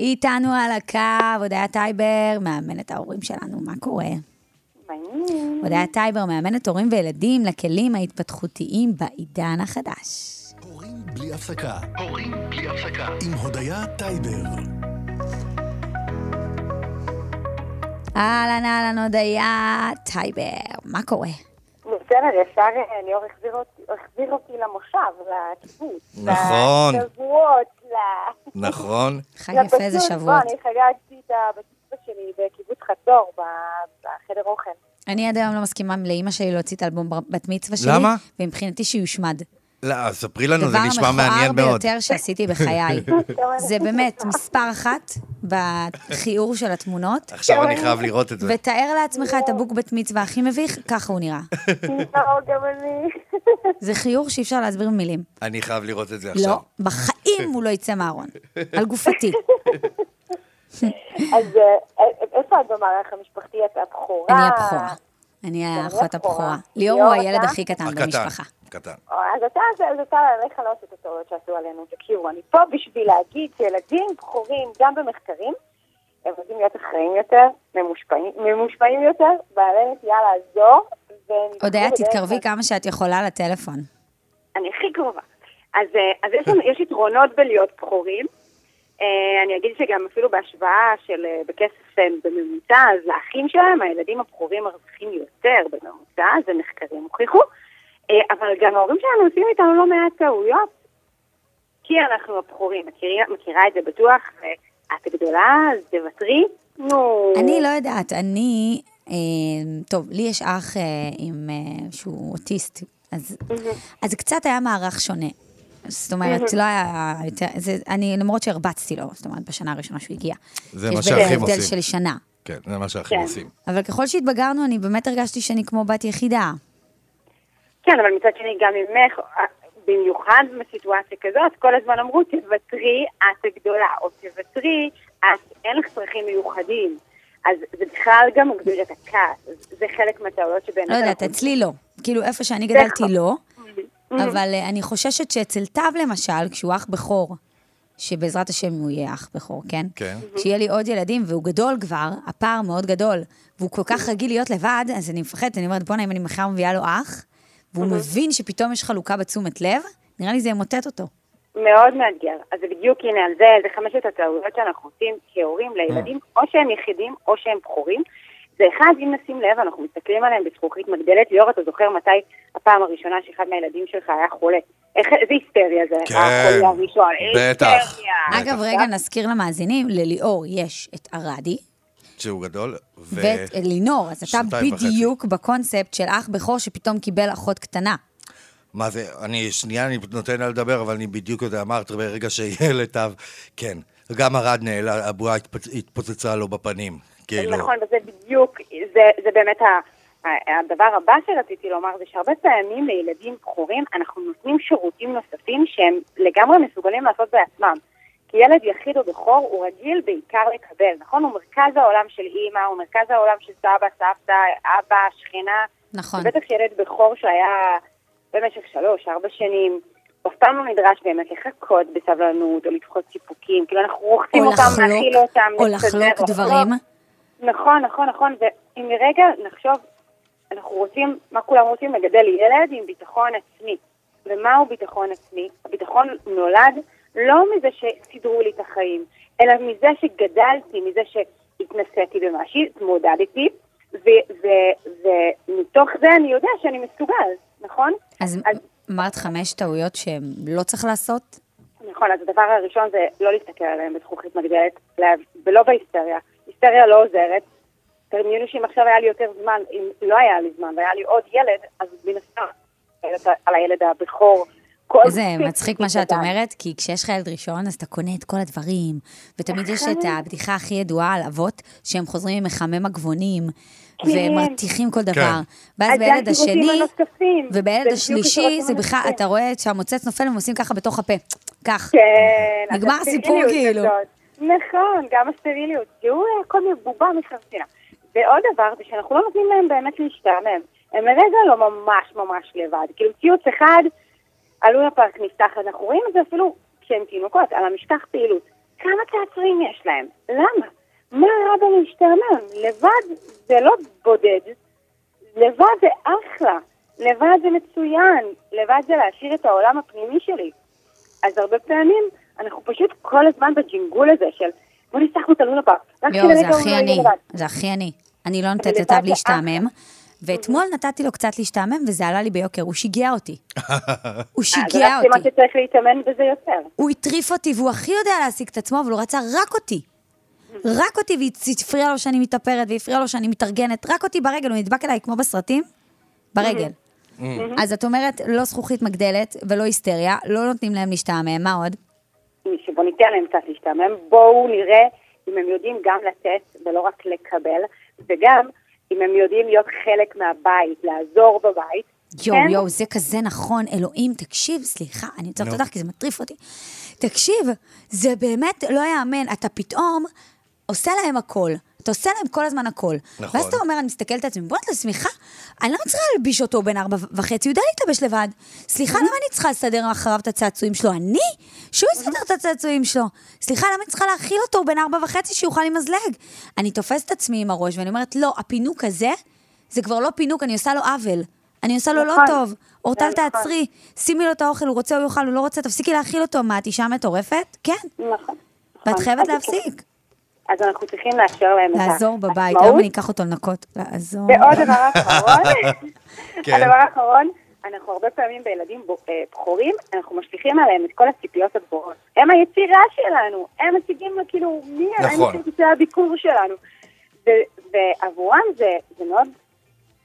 איתנו על הקו, הודיה טייבר, מאמנת ההורים שלנו, מה קורה? מעניין. הודיה טייבר, מאמנת הורים וילדים לכלים ההתפתחותיים בעידן החדש. הורים בלי הפסקה. הורים בלי הפסקה. עם הודיה טייבר. אהלן, אהלן, הודיה טייבר, מה קורה? בסדר, ישר אה, ליאור החזיר אותי- החזיר אותי למושב, לקיבוץ. נכון. לשבועות, ל... נכון. חג יפה זה לפשוט. שבועות. בוא, אני חגגתי את הבת שלי בקיבוץ חצור, בחדר אוכל. אני עד היום לא מסכימה לאימא שלי להוציא את אלבום בת מצווה שלי. למה? ומבחינתי שיושמד. לא, ספרי לנו, זה דבר נשמע מעניין המכוער מאוד. ביותר שעשיתי בחיי. זה באמת מספר אחת בכיעור של התמונות. עכשיו אני חייב לראות את זה. ותאר לעצמך את הבוק בת מצווה הכי מביך, ככה הוא נראה. לא, גם אני. זה חיור שאי אפשר להסביר במילים. אני חייב לראות את זה עכשיו. לא, בחיים הוא לא יצא מהארון. על גופתי. אז אה, איפה את במערך המשפחתי? את הבכורה? אני הבכורה. אני האחות הבכורה. ליאור הוא הילד? הכי קטן במשפחה. קטן. אז אתה, אז אתה, עליך לא עושה את הטעויות שעשו עלינו. תקשיבו, אני פה בשביל להגיד שילדים בכורים, גם במחקרים, הם יודעים להיות אחראים יותר, ממושפעים, יותר, בעלי נטייה לעזור, הודיה, בדרך תתקרבי כמה שאת יכולה לטלפון. אני הכי קרובה. אז, אה, אז יש, יש יתרונות בלהיות בכורים. אה, אני אגיד שגם אפילו בהשוואה של אה, בכסף בממוצע, אז האחים שלהם, הילדים הבכורים מרוויחים יותר בממוצע, זה מחקרים הוכיחו. אבל גם ההורים שלנו עושים איתנו לא מעט טעויות, כי אנחנו הבכורים. מכירה, מכירה את זה בטוח, את גדולה, אז תוותרי. נו. אני לא יודעת, אני... טוב, לי יש אח עם, שהוא אוטיסט, אז, אז קצת היה מערך שונה. זאת אומרת, לא היה יותר, זה, אני, למרות שהרבצתי לו, זאת אומרת, בשנה הראשונה שהוא הגיע. זה יש מה שהאחים הבדל עושים. של שנה. כן, זה מה שהאחים כן. עושים. אבל ככל שהתבגרנו, אני באמת הרגשתי שאני כמו בת יחידה. כן, אבל מצד שני, גם ממך, אה, במיוחד בסיטואציה כזאת, כל הזמן אמרו, תוותרי, את הגדולה, או תוותרי, את, אין לך צרכים מיוחדים. אז זה בכלל גם מגביר את הכעס. זה חלק מהטעויות שבאמת... לא יודעת, אצלי לא. כאילו, איפה שאני גדלתי לא, Mm-hmm. אבל אה, אני חוששת שאצל תו למשל, כשהוא אח בכור, שבעזרת השם הוא יהיה אח בכור, כן? כן. שיהיה לי עוד ילדים, והוא גדול כבר, הפער מאוד גדול, והוא כל. כך רגיל להיות לבד, אז אני מפחדת, אני אומרת, בואנה, אם אני מחר מביאה לו אח, והוא. מבין שפתאום יש חלוקה בתשומת לב, נראה לי זה ימוטט אותו. מאוד מאתגר. אז זה בדיוק, הנה, על זה, זה חמשת הטעויות שאנחנו עושים כהורים לילדים, או שהם יחידים או שהם בכורים. זה אחד, אם נשים לב, אנחנו מסתכלים עליהם בזכוכית מגדלת. ליאור, אתה זוכר מתי הפעם הראשונה שאחד מהילדים שלך היה חולה? איך, איזה היסטריה זה? כן, החולה הראשון. בטח. היסטריה. אגב, רגע, נזכיר למאזינים, לליאור יש את ערדי, שהוא גדול. ו- ואת לינור, אז אתה שנתיים וחצי. בדיוק בקונספט של אח בכור שפתאום קיבל אחות קטנה. מה זה, אני, שנייה, אני נותן לה לדבר, אבל אני בדיוק יודע, אמרת ברגע שילד תו, כן. גם ארד נעלה, הבועה התפוצ- התפוצצה לו בפנים. כאילו, נכון, וזה בדיוק, זה, זה באמת ה- הדבר הבא שרציתי לומר, זה שהרבה פעמים לילדים בכורים אנחנו נותנים שירותים נוספים שהם לגמרי מסוגלים לעשות בעצמם. כי ילד יחיד או בכור הוא רגיל בעיקר לקבל, נכון? הוא מרכז העולם של אימא, הוא מרכז העולם של סבא, סבתא, אבא, שכנה. נכון. בטח שילד בכור שהיה במשך שלוש, ארבע שנים, הוא אף פעם לא נדרש באמת לחכות בסבלנות או לדחות סיפוקים, כאילו אנחנו רוחצים או אותם, להכיל אותם, או לחלוק דברים. נכון, נכון, נכון, ואם לרגע נחשוב, אנחנו רוצים, מה כולם רוצים? לגדל ילד עם ביטחון עצמי. ומהו ביטחון עצמי? הביטחון נולד לא מזה שסידרו לי את החיים, אלא מזה שגדלתי, מזה שהתנסיתי במשהו, התמודדתי, ו- ו- ומתוך זה אני יודע שאני מסוגל, נכון? אז אז- אמרת חמש טעויות שלא צריך לעשות? נכון, אז הדבר הראשון זה לא להסתכל עליהם בזכוכית מגדלת, ולא בהיסטריה. היסטריה לא עוזרת. תאמינו שאם עכשיו היה לי יותר זמן, אם לא היה לי זמן והיה לי עוד ילד, אז מן הסתם, על הילד הבכור. כל איזה מצחיק מה שאת. אומרת, כי כשיש לך ילד ראשון, אז אתה קונה את כל הדברים, ותמיד יש נכון. את הבדיחה הכי ידועה על אבות, שהם חוזרים עם מחמם עגבונים, כן. ומרתיחים כל דבר. ואז אז זה בילד השני, ובילד השלישי, זה בכלל. אתה רואה שהמוצץ נופל והם עושים ככה בתוך הפה. כך. כן. נגמר הסיפור, כאילו. נכון, גם הסטריליות. תראו הכל מבובה מחרסינה. ועוד דבר זה שאנחנו לא נותנים להם באמת להשתעמם. הם לרגע לא ממש ממש לבד. כאילו ציוץ אחד, הלונה פארק נפתח, אנחנו רואים את זה אפילו כשהם תינוקות, על המשטח פעילות. כמה צעצועים יש להם? למה? מה רע בלהשתעמם? לבד זה לא בודד, לבד זה אחלה, לבד זה מצוין, לבד זה להשאיר את העולם הפנימי שלי. אז הרבה פעמים אנחנו פשוט כל הזמן בג'ינגול הזה של בוא נפתח את הלונה פארק. יואו, זה הכי אני, זה הכי אני. אני לא נותנת לטב להשתעמם. ואתמול נתתי לו קצת להשתעמם, וזה עלה לי ביוקר, הוא שיגע אותי. הוא שיגע אז רק אותי. שצריך להתאמן בזה יותר. הוא הטריף אותי, והוא הכי יודע להשיג את עצמו, אבל הוא רצה רק אותי. רק אותי, והפריע לו שאני מתאפרת, והפריע לו שאני מתארגנת, רק אותי ברגל, הוא נדבק אליי כמו בסרטים, ברגל. אז את אומרת, לא זכוכית מגדלת ולא היסטריה, לא נותנים להם להשתעמם, מה עוד? שבוא ניתן להם קצת להשתעמם, בואו נראה אם הם יודעים גם לתת ולא רק לקבל, וגם אם הם יודעים להיות חלק מהבית, לעזור בבית. יואו, כן? יואו, זה כזה נכון. אלוהים, תקשיב, סליחה, אני עוצרת נו. אותך כי זה מטריף אותי. תקשיב, זה באמת לא יאמן. אתה פתאום עושה להם הכל. אתה עושה להם כל הזמן הכל. נכון. ואז אתה אומר, אני מסתכלת על עצמי, בוא נתן סליחה, אני לא צריכה להלביש אותו בן ארבע וחצי, הוא יודע להתלבש לבד. סליחה, למה אני צריכה לסדר אחריו את הצעצועים שלו? אני? שהוא יסדר את הצעצועים שלו. סליחה, למה אני צריכה להאכיל אותו, הוא בן ארבע וחצי, שיוכל למזלג? אני תופסת את עצמי עם הראש, ואני אומרת, לא, הפינוק הזה, זה כבר לא פינוק, אני עושה לו עוול. אני עושה לו לא נכון. טוב. אורטל, נכון. תעצרי, שימי לו את האוכל, הוא רוצה, הוא יאכל, הוא לא רוצה, תפסיקי להאכיל אותו. מה, את אישה מטורפת? כן. נכון. ואת נכון. חייבת להפסיק. אז אנחנו צריכים לאשר להם את לעזור בבית. היום אני אקח אותו לנקות. לעזור. ועוד דבר אחרון, כן. הדבר האחרון, אנחנו הרבה פעמים בילדים אה, בכורים, אנחנו משליכים עליהם את כל הציפיות הגבוהות. הם היצירה שלנו, הם מציגים כאילו מי נכון. האנשים שזה הביקור שלנו. ו- ועבורם זה, זה מאוד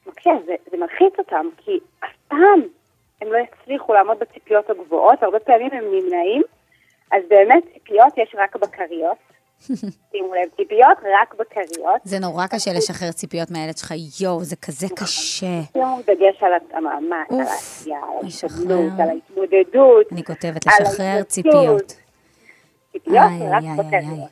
מקשה, זה, זה מלחיץ אותם, כי אף פעם הם לא יצליחו לעמוד בציפיות הגבוהות, הרבה פעמים הם נמנעים, אז באמת ציפיות יש רק בכריות. שימו לב, ציפיות רק בכריות. זה נורא קשה לשחרר ציפיות מהילד שלך, יואו, זה כזה קשה. שימו דגש על המאמץ, על העשייה, על ההתמודדות. אני כותבת, לשחרר. ציפיות. ציפיות רק. בכריות.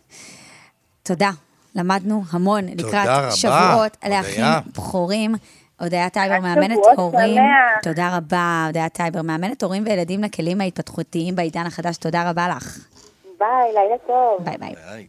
תודה. למדנו המון לקראת שבועות. לאחים בכורים. הודיה טייבר, מאמנת הורים. שמח. תודה רבה, הודיה טייבר, מאמנת הורים וילדים לכלים ההתפתחותיים בעידן החדש. תודה רבה לך. ביי, לילה טוב. ביי ביי. ביי.